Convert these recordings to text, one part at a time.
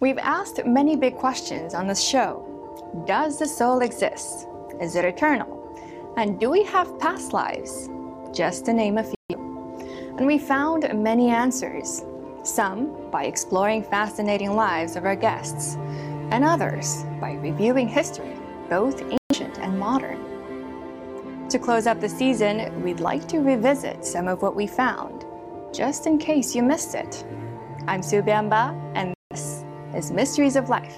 We've asked many big questions on this show. Does the soul exist? Is it eternal? And do we have past lives? Just to name a few. And we found many answers, some by exploring fascinating lives of our guests, and others by reviewing history, both ancient and modern. To close up the season, we'd like to revisit some of what we found, just in case you missed it. I'm Su Bianba, and is Mysteries of Life.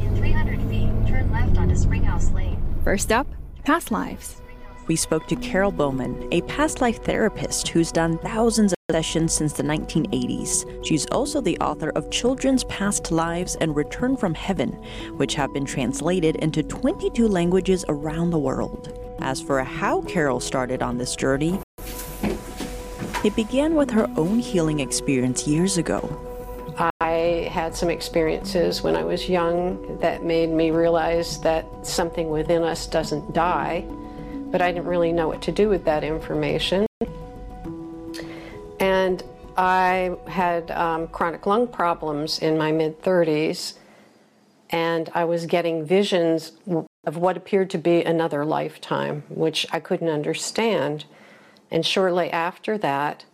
In 300 feet, turn left onto Springhouse Lane. First up, past lives. We spoke to Carol Bowman, a past life therapist who's done thousands of sessions since the 1980s. She's also the author of Children's Past Lives and Return from Heaven, which have been translated into 22 languages around the world. As for how Carol started on this journey, it began with her own healing experience years ago. I had some experiences when I was young that made me realize that something within us doesn't die, but I didn't really know what to do with that information. And I had um, chronic lung problems in my mid 30s, and I was getting visions of what appeared to be another lifetime, which I couldn't understand. And shortly after that,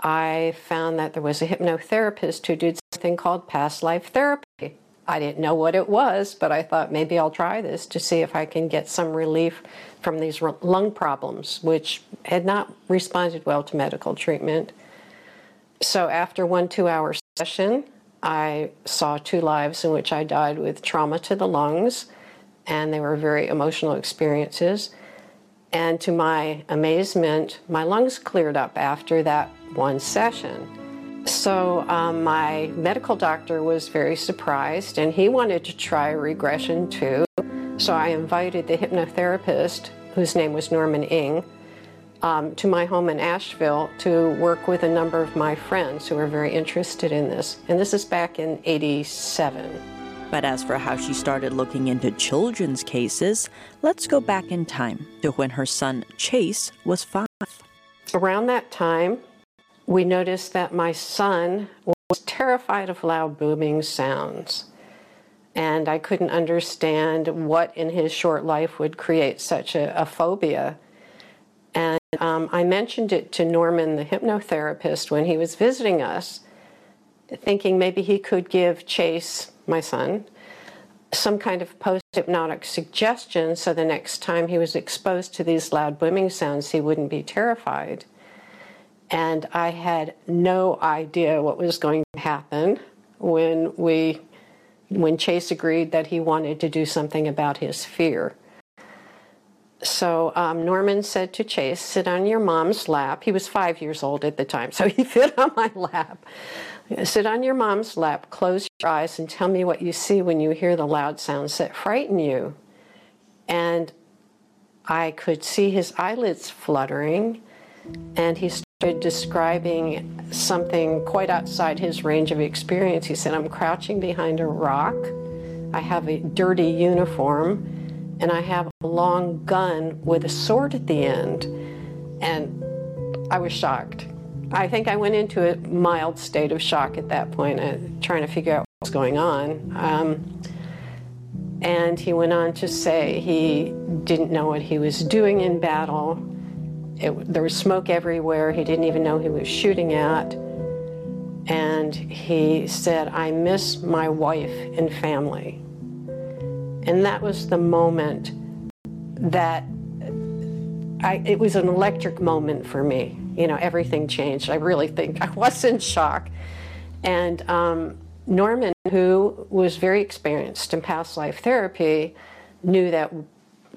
I found that there was a hypnotherapist who did something called past life therapy. I didn't know what it was, but I thought maybe I'll try this to see if I can get some relief from these lung problems, which had not responded well to medical treatment. So after one two hour session, I saw two lives in which I died with trauma to the lungs, and they were very emotional experiences. And to my amazement, my lungs cleared up after that one session. So um, my medical doctor was very surprised and he wanted to try regression too. So I invited the hypnotherapist, whose name was Norman Inge, um, to my home in Asheville to work with a number of my friends who were very interested in this. And this is back in 87. But as for how she started looking into children's cases, let's go back in time to when her son Chase was five. Around that time, we noticed that my son was terrified of loud booming sounds. And I couldn't understand what in his short life would create such a, a phobia. And um, I mentioned it to Norman, the hypnotherapist, when he was visiting us, thinking maybe he could give Chase, my son, some kind of post hypnotic suggestion so the next time he was exposed to these loud booming sounds, he wouldn't be terrified. And I had no idea what was going to happen when we when Chase agreed that he wanted to do something about his fear. So um, Norman said to Chase, Sit on your mom's lap. He was five years old at the time, so he fit on my lap. Sit on your mom's lap, close your eyes, and tell me what you see when you hear the loud sounds that frighten you. And I could see his eyelids fluttering, and he started describing something quite outside his range of experience. He said, I'm crouching behind a rock. I have a dirty uniform and I have a long gun with a sword at the end. And I was shocked. I think I went into a mild state of shock at that point, uh, trying to figure out what was going on. Um, and he went on to say he didn't know what he was doing in battle. It, there was smoke everywhere. He didn't even know he was shooting at. And he said, I miss my wife and family. And that was the moment that I, it was an electric moment for me. You know, everything changed. I really think I was in shock. And um, Norman, who was very experienced in past life therapy, knew that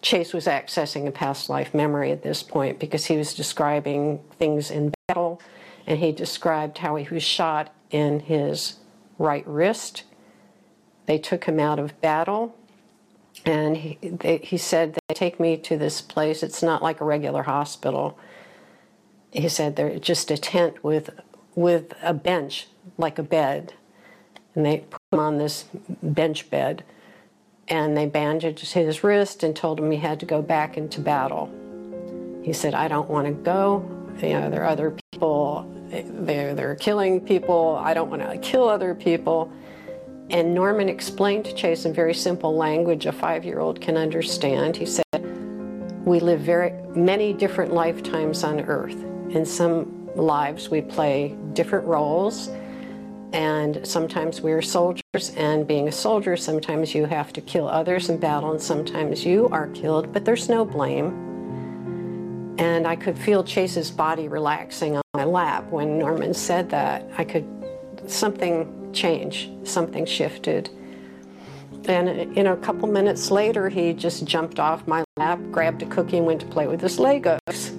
Chase was accessing a past life memory at this point because he was describing things in battle and he described how he was shot in his right wrist. They took him out of battle and he, they, he said, They take me to this place. It's not like a regular hospital. He said, They're just a tent with, with a bench, like a bed. And they put him on this bench bed. And they bandaged his wrist and told him he had to go back into battle. He said, I don't want to go. You know, there are other people, they're, they're killing people. I don't want to kill other people. And Norman explained to Chase in very simple language a five year old can understand. He said, We live very many different lifetimes on earth. In some lives, we play different roles. And sometimes we're soldiers, and being a soldier, sometimes you have to kill others in battle, and sometimes you are killed, but there's no blame. And I could feel Chase's body relaxing on my lap when Norman said that. I could, something change, something shifted. And you know, a couple minutes later, he just jumped off my lap, grabbed a cookie, and went to play with his Legos.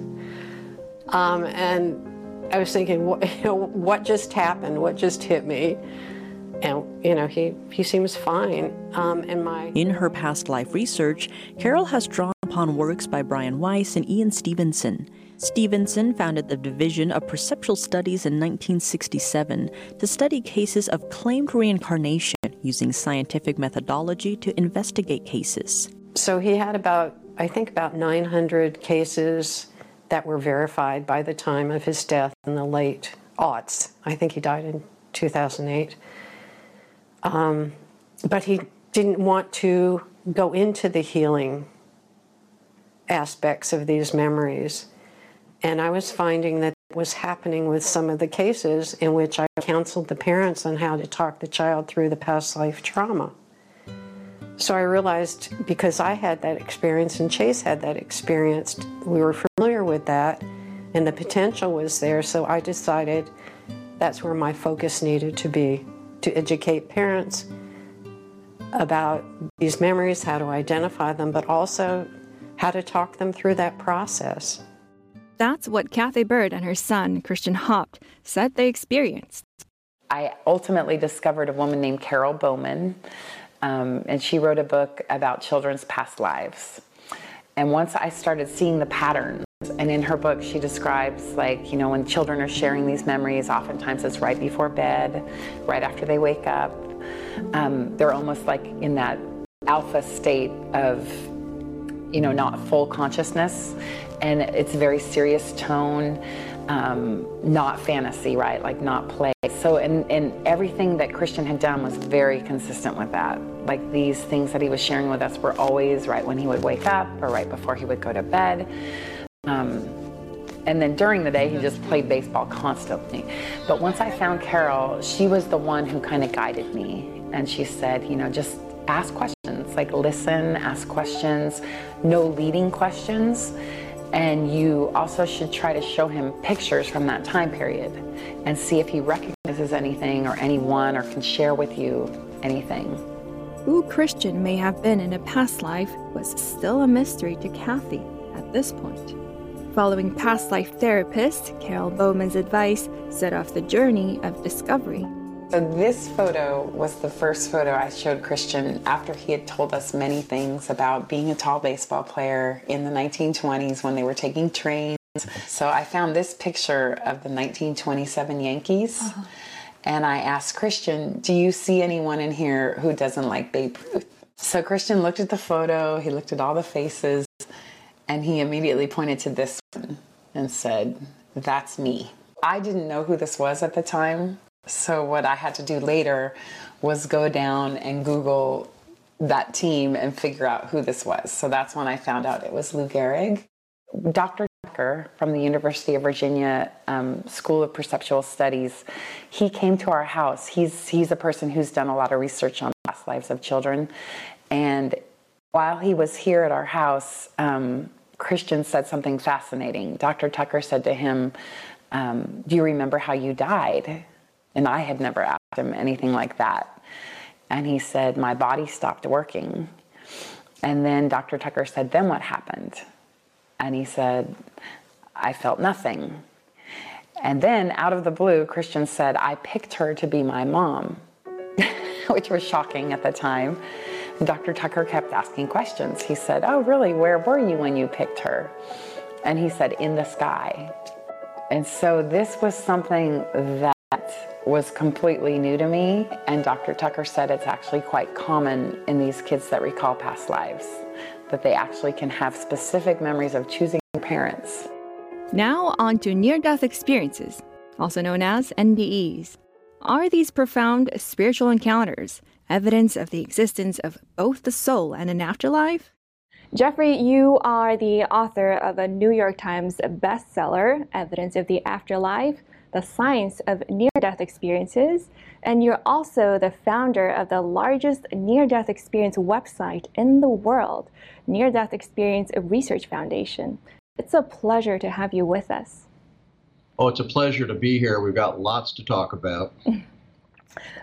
Um, and I was thinking, what, you know, what just happened? What just hit me? And you know, he he seems fine. Um, and my in her past life research, Carol has drawn upon works by Brian Weiss and Ian Stevenson. Stevenson founded the Division of Perceptual Studies in 1967 to study cases of claimed reincarnation using scientific methodology to investigate cases. So he had about, I think, about 900 cases that were verified by the time of his death in the late aughts. I think he died in 2008. Um, but he didn't want to go into the healing aspects of these memories. And I was finding that was happening with some of the cases in which I counseled the parents on how to talk the child through the past life trauma. So I realized because I had that experience and Chase had that experience, we were familiar with that and the potential was there. So I decided that's where my focus needed to be to educate parents about these memories, how to identify them, but also how to talk them through that process. That's what Cathy Byrd and her son, Christian Haupt, said they experienced. I ultimately discovered a woman named Carol Bowman um, and she wrote a book about children's past lives. And once I started seeing the patterns, and in her book, she describes, like, you know, when children are sharing these memories, oftentimes it's right before bed, right after they wake up. Um, they're almost like in that alpha state of, you know, not full consciousness. And it's a very serious tone um, not fantasy, right? Like not play. So, and, and everything that Christian had done was very consistent with that. Like these things that he was sharing with us were always right when he would wake up or right before he would go to bed. Um, and then during the day, he just played baseball constantly. But once I found Carol, she was the one who kind of guided me. And she said, you know, just ask questions, like listen, ask questions, no leading questions and you also should try to show him pictures from that time period and see if he recognizes anything or anyone or can share with you anything. Who Christian may have been in a past life was still a mystery to Cathy at this point. Following past life therapist Carol Bowman's advice set off the journey of discovery so this photo was the first photo I showed Christian after he had told us many things about being a tall baseball player in the 1920s when they were taking trains. So I found this picture of the 1927 Yankees. Uh-huh. And I asked Christian, Do you see anyone in here who doesn't like Babe Ruth? So Christian looked at the photo, he looked at all the faces, and he immediately pointed to this one and said, That's me. I didn't know who this was at the time. So what I had to do later was go down and Google that team and figure out who this was. So that's when I found out it was Lou Gehrig. Dr. Tucker from the University of Virginia um, School of Perceptual Studies, he came to our house. He's, he's a person who's done a lot of research on past lives of children. And while he was here at our house, um, Christian said something fascinating. Dr. Tucker said to him, um, Do you remember how you died? And I had never asked him anything like that. And he said, My body stopped working. And then Dr. Tucker said, Then what happened? And he said, I felt nothing. And then out of the blue, Christian said, I picked her to be my mom, which was shocking at the time. Dr. Tucker kept asking questions. He said, Oh, really? Where were you when you picked her? And he said, In the sky. And so this was something that that was completely new to me. And Dr. Tucker said it's actually quite common in these kids that recall past lives, that they actually can have specific memories of choosing their parents. Now, on to near death experiences, also known as NDEs. Are these profound spiritual encounters evidence of the existence of both the soul and an afterlife? Jeffrey, you are the author of a New York Times bestseller, Evidence of the Afterlife The Science of Near Death Experiences, and you're also the founder of the largest near death experience website in the world, Near Death Experience Research Foundation. It's a pleasure to have you with us. Oh, it's a pleasure to be here. We've got lots to talk about.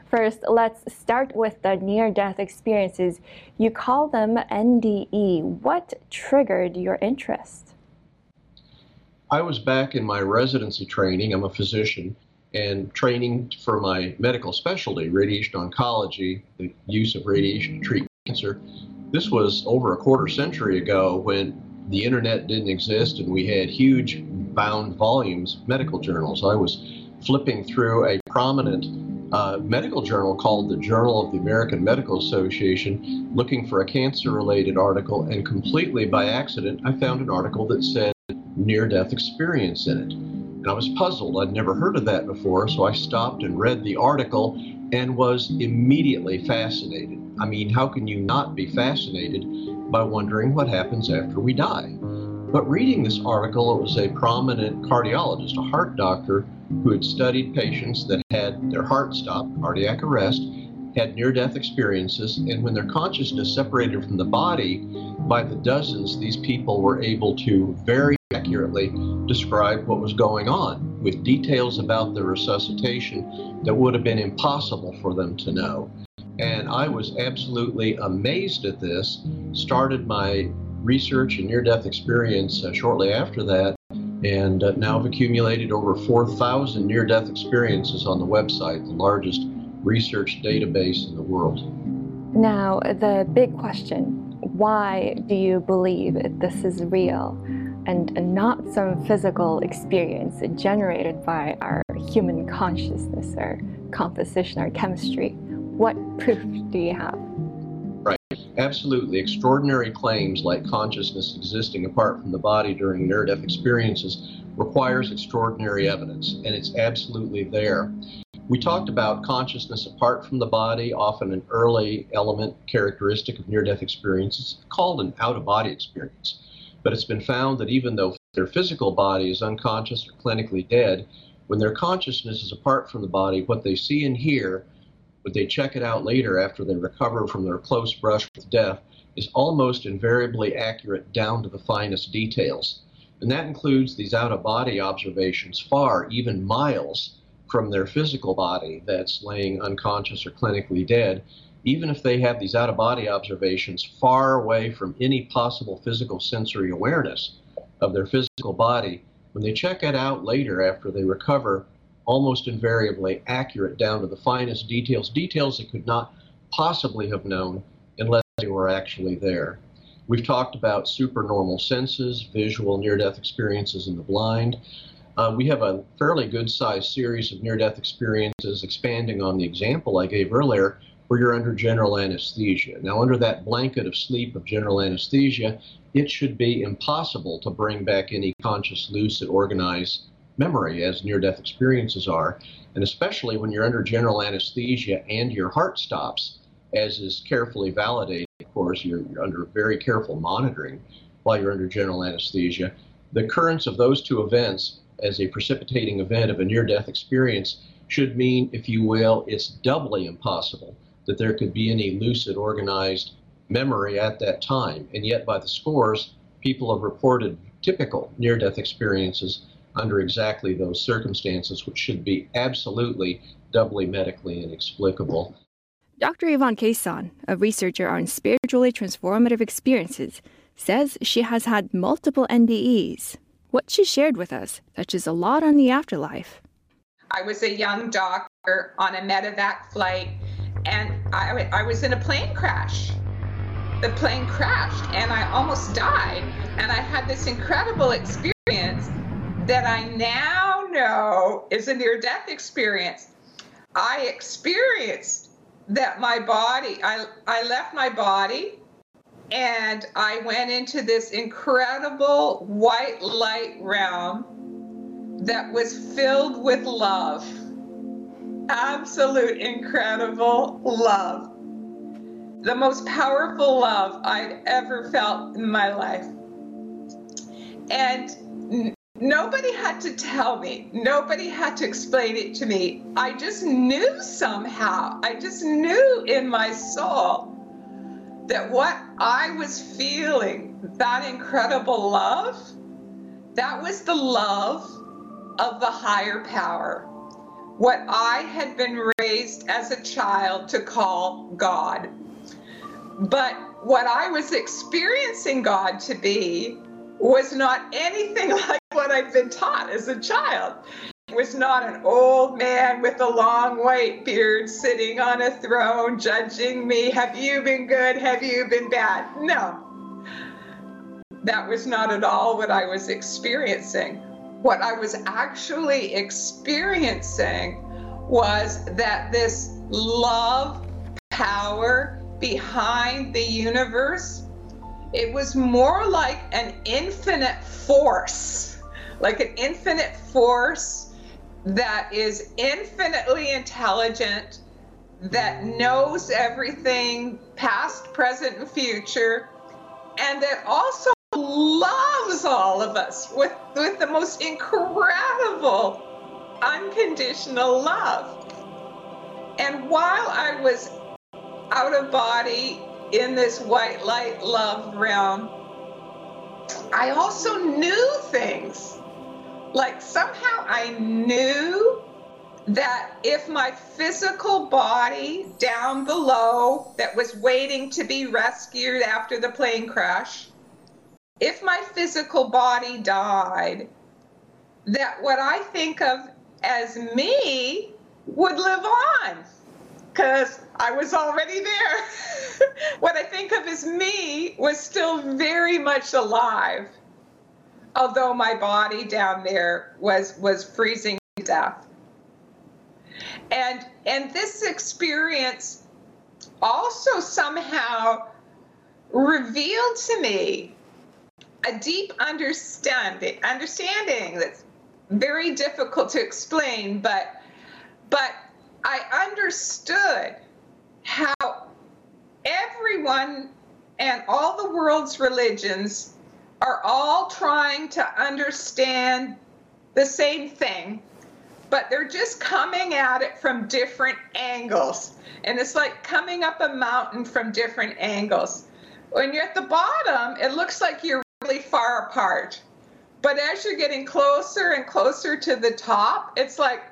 First, let's start with the near death experiences. You call them NDE. What triggered your interest? I was back in my residency training. I'm a physician and training for my medical specialty, radiation oncology, the use of radiation to treat cancer. This was over a quarter century ago when the internet didn't exist and we had huge bound volumes of medical journals. I was flipping through a prominent uh, medical journal called the Journal of the American Medical Association looking for a cancer related article, and completely by accident, I found an article that said near death experience in it. And I was puzzled. I'd never heard of that before, so I stopped and read the article and was immediately fascinated. I mean, how can you not be fascinated by wondering what happens after we die? But reading this article, it was a prominent cardiologist, a heart doctor, who had studied patients that had their heart stopped, cardiac arrest, had near death experiences, and when their consciousness separated from the body, by the dozens, these people were able to very accurately describe what was going on with details about the resuscitation that would have been impossible for them to know. And I was absolutely amazed at this, started my research and near death experience uh, shortly after that, and uh, now have accumulated over 4,000 near death experiences on the website, the largest research database in the world. Now, the big question why do you believe this is real and not some physical experience generated by our human consciousness or composition or chemistry? What proof do you have? Absolutely extraordinary claims like consciousness existing apart from the body during near death experiences requires extraordinary evidence, and it's absolutely there. We talked about consciousness apart from the body, often an early element characteristic of near death experiences, called an out of body experience. But it's been found that even though their physical body is unconscious or clinically dead, when their consciousness is apart from the body, what they see and hear but they check it out later after they recover from their close brush with death, is almost invariably accurate down to the finest details. And that includes these out of body observations far, even miles from their physical body that's laying unconscious or clinically dead. Even if they have these out of body observations far away from any possible physical sensory awareness of their physical body, when they check it out later after they recover, almost invariably accurate down to the finest details, details they could not possibly have known unless they were actually there. We've talked about supernormal senses, visual near death experiences in the blind. Uh, we have a fairly good sized series of near death experiences expanding on the example I gave earlier where you're under general anesthesia. Now, under that blanket of sleep of general anesthesia, it should be impossible to bring back any conscious, lucid, organized memory as near death experiences are, and especially when you're under general anesthesia and your heart stops, as is carefully validated. Of course, you're, you're under very careful monitoring while you're under general anesthesia. The occurrence of those two events as a precipitating event of a near death experience should mean, if you will, it's doubly impossible that there could be any lucid, organized memory at that time. And yet, by the scores, people have reported typical near death experiences under exactly those circumstances, which should be absolutely doubly medically inexplicable. Dr. Yvonne Kason, a researcher on spiritually transformative experiences, says she has had multiple NDEs. What she shared with us touches a lot on the afterlife. I was a young doctor on a medevac flight, and I, I was in a plane crash. The plane crashed, and I almost died. And I had this incredible experience that I now know is a near death experience. I experienced that my body, I, I left my body and I went into this incredible white light realm that was filled with love. Absolute incredible love. The most powerful love I'd ever felt in my life. And nobody had to tell me, nobody had to explain it to me. I just knew somehow, I just knew in my soul that what I was feeling, that incredible love, that was the love of the higher power. What I had been raised as a child to call God. But what I was experiencing God to be was not anything like what I'd been taught as a child. It was not an old man with a long white beard sitting on a throne judging me. Have you been good? Have you been bad? No. That was not at all what I was experiencing. What I was actually experiencing was that this love power behind the universe it was more like an infinite force, like an infinite force that is infinitely intelligent, that knows everything, past, present, and future, and that also loves all of us with, with the most incredible unconditional love. And while I was out of body in this white light love realm, I also knew things. Like somehow I knew that if my physical body down below that was waiting to be rescued after the plane crash, if my physical body died, that what I think of as me would live on because I was already there. what I think of as me was still very much alive, although my body down there was was freezing to death. And and this experience also somehow revealed to me a deep understanding understanding that's very difficult to explain, but but I understood how everyone and all the world's religions are all trying to understand the same thing, but they're just coming at it from different angles. And it's like coming up a mountain from different angles. When you're at the bottom, it looks like you're really far apart. But as you're getting closer and closer to the top, it's like,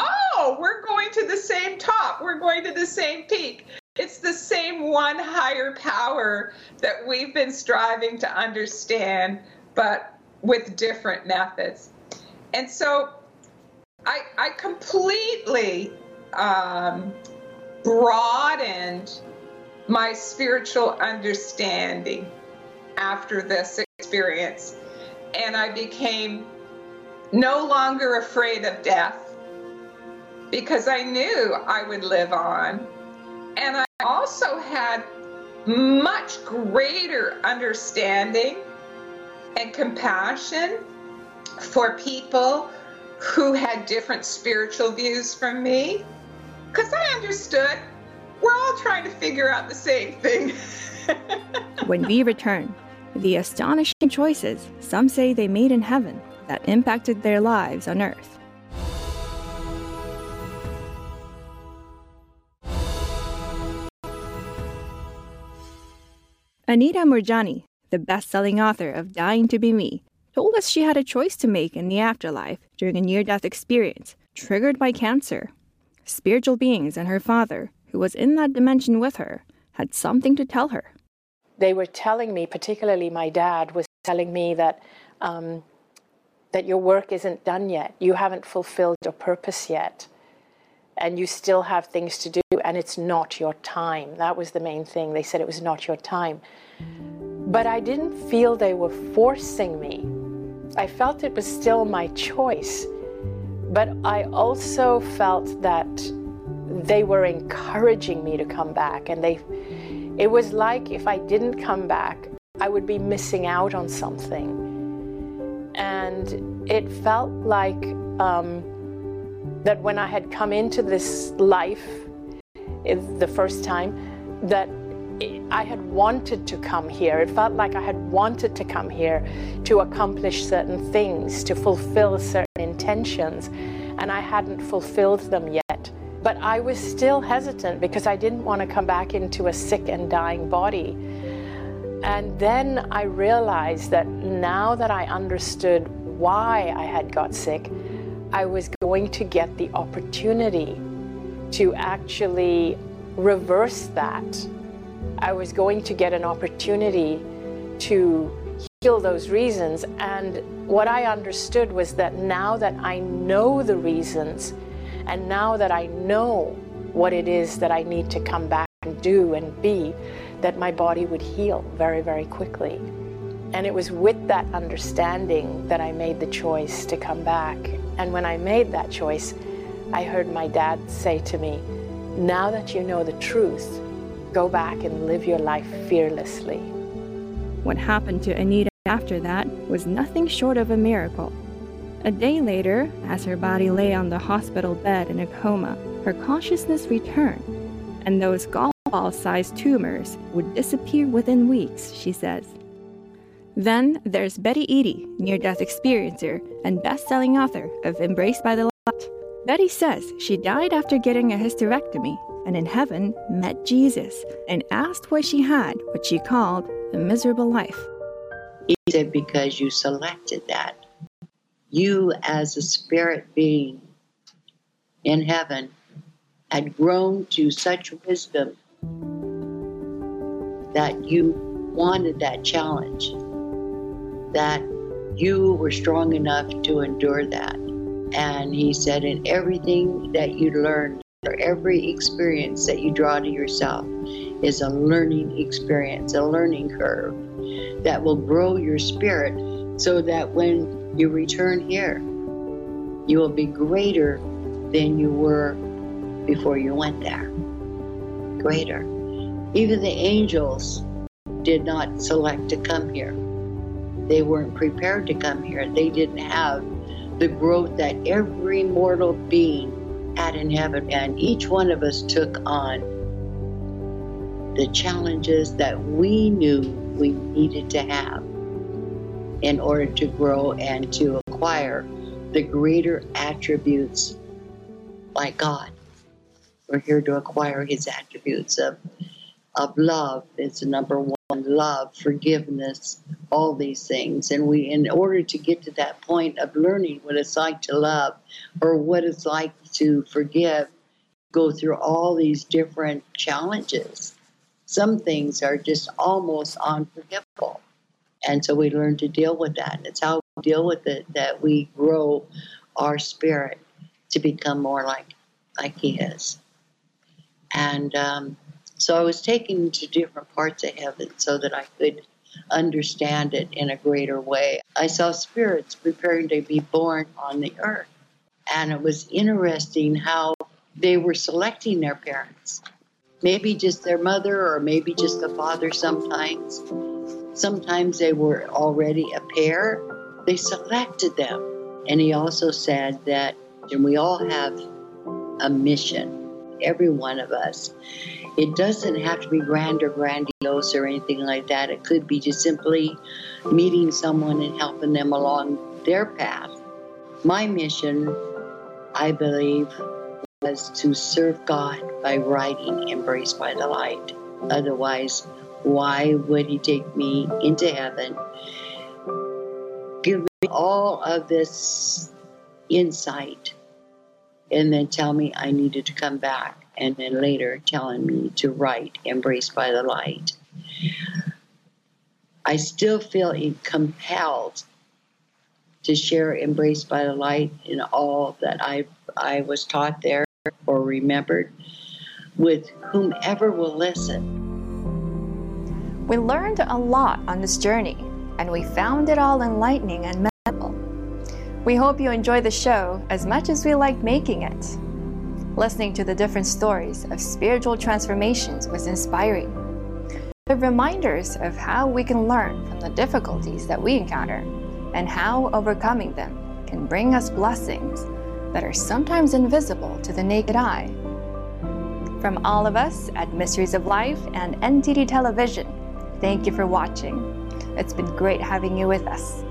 oh, we're going to the same top, we're going to the same peak. It's the same one higher power that we've been striving to understand, but with different methods. And so I, I completely um, broadened my spiritual understanding after this experience. And I became no longer afraid of death because I knew I would live on. And I also had much greater understanding and compassion for people who had different spiritual views from me because I understood we're all trying to figure out the same thing. when we return, the astonishing choices some say they made in heaven that impacted their lives on earth. Anita Moorjani, the best selling author of Dying to Be Me, told us she had a choice to make in the afterlife during a near death experience triggered by cancer. Spiritual beings and her father, who was in that dimension with her, had something to tell her. They were telling me, particularly my dad, was telling me that. Um, that your work isn't done yet. You haven't fulfilled your purpose yet. And you still have things to do, and it's not your time. That was the main thing. They said it was not your time. But I didn't feel they were forcing me. I felt it was still my choice. But I also felt that they were encouraging me to come back and they it was like if I didn't come back, I would be missing out on something. And it felt like um, that when I had come into this life eh, the first time, that I had wanted to come here. It felt like I had wanted to come here to accomplish certain things, to fulfill certain intentions, and I hadn't fulfilled them yet. But I was still hesitant because I didn't want to come back into a sick and dying body. And then I realized that now that I understood why I had got sick, I was going to get the opportunity to actually reverse that. I was going to get an opportunity to heal those reasons. And what I understood was that now that I know the reasons, and now that I know what it is that I need to come back and do and be, that my body would heal very, very quickly. And it was with that understanding that I made the choice to come back. And when I made that choice, I heard my dad say to me, Now that you know the truth, go back and live your life fearlessly. What happened to Anita after that was nothing short of a miracle. A day later, as her body lay on the hospital bed in a coma, her consciousness returned, and those gallball sized tumors would disappear within weeks, she says. Then there's Betty Eadie, near death experiencer and best selling author of Embraced by the Light. Betty says she died after getting a hysterectomy and in heaven met Jesus and asked why she had what she called a miserable life. He said, Because you selected that you as a spirit being in heaven had grown to such wisdom that you wanted that challenge, that you were strong enough to endure that. And he said, in everything that you learn, or every experience that you draw to yourself, is a learning experience, a learning curve that will grow your spirit so that when you return here, you will be greater than you were before you went there. Greater. Even the angels did not select to come here. They weren't prepared to come here. They didn't have the growth that every mortal being had in heaven. And each one of us took on the challenges that we knew we needed to have in order to grow and to acquire the greater attributes like God. We're here to acquire his attributes of, of love is the number one love, forgiveness, all these things. And we in order to get to that point of learning what it's like to love or what it's like to forgive, go through all these different challenges. Some things are just almost unforgivable. And so we learn to deal with that. and It's how we deal with it that we grow our spirit to become more like like He is. And um, so I was taken to different parts of heaven so that I could understand it in a greater way. I saw spirits preparing to be born on the earth. And it was interesting how they were selecting their parents. Maybe just their mother or maybe just the father sometimes. Sometimes they were already a pair. They selected them. And he also said that and we all have a mission, every one of us. It doesn't have to be grand or grandiose or anything like that. It could be just simply meeting someone and helping them along their path. My mission, I believe, was to serve God by writing Embraced by the Light. Otherwise, why would he take me into heaven? Give me all of this insight and then tell me I needed to come back, and then later telling me to write Embraced by the Light. I still feel compelled to share Embraced by the Light in all that I, I was taught there or remembered with whomever will listen. We learned a lot on this journey, and we found it all enlightening and memorable. We hope you enjoy the show as much as we like making it. Listening to the different stories of spiritual transformations was inspiring. The reminders of how we can learn from the difficulties that we encounter and how overcoming them can bring us blessings that are sometimes invisible to the naked eye. From all of us at Mysteries of Life and NTD Television, thank you for watching. It's been great having you with us.